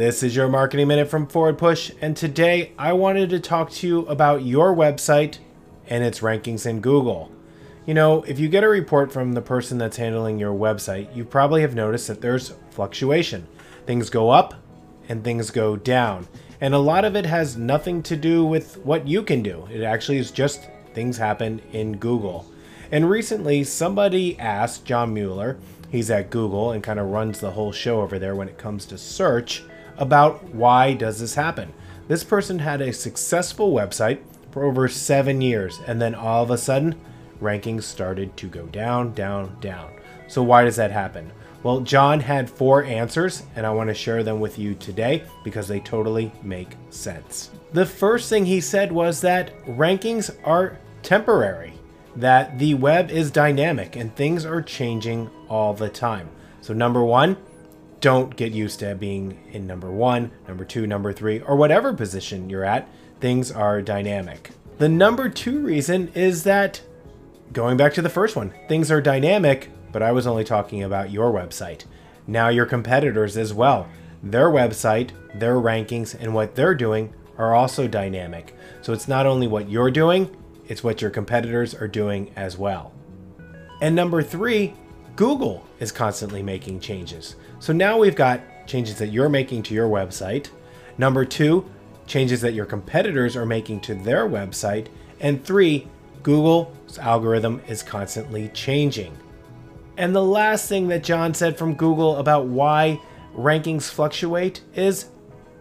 This is your Marketing Minute from Forward Push, and today I wanted to talk to you about your website and its rankings in Google. You know, if you get a report from the person that's handling your website, you probably have noticed that there's fluctuation. Things go up and things go down. And a lot of it has nothing to do with what you can do. It actually is just things happen in Google. And recently, somebody asked John Mueller, he's at Google and kind of runs the whole show over there when it comes to search, about why does this happen. This person had a successful website for over seven years, and then all of a sudden, rankings started to go down, down, down. So, why does that happen? Well, John had four answers, and I want to share them with you today because they totally make sense. The first thing he said was that rankings are temporary, that the web is dynamic and things are changing all the time. So, number one, don't get used to being in number one, number two, number three, or whatever position you're at. Things are dynamic. The number two reason is that, going back to the first one, things are dynamic but I was only talking about your website. Now, your competitors as well. Their website, their rankings, and what they're doing are also dynamic. So it's not only what you're doing, it's what your competitors are doing as well. And number three, Google is constantly making changes. So now we've got changes that you're making to your website. Number two, changes that your competitors are making to their website. And three, Google's algorithm is constantly changing. And the last thing that John said from Google about why rankings fluctuate is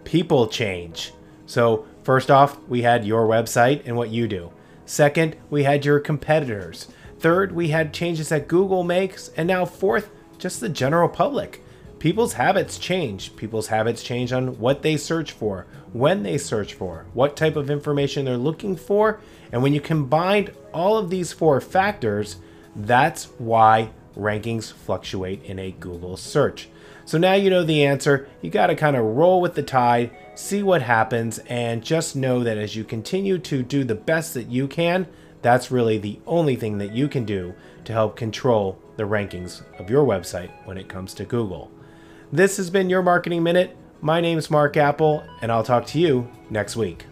people change. So, first off, we had your website and what you do. Second, we had your competitors. Third, we had changes that Google makes. And now, fourth, just the general public. People's habits change. People's habits change on what they search for, when they search for, what type of information they're looking for. And when you combine all of these four factors, that's why rankings fluctuate in a Google search. So now you know the answer. You got to kind of roll with the tide, see what happens, and just know that as you continue to do the best that you can, that's really the only thing that you can do to help control the rankings of your website when it comes to Google. This has been your Marketing Minute. My name is Mark Apple, and I'll talk to you next week.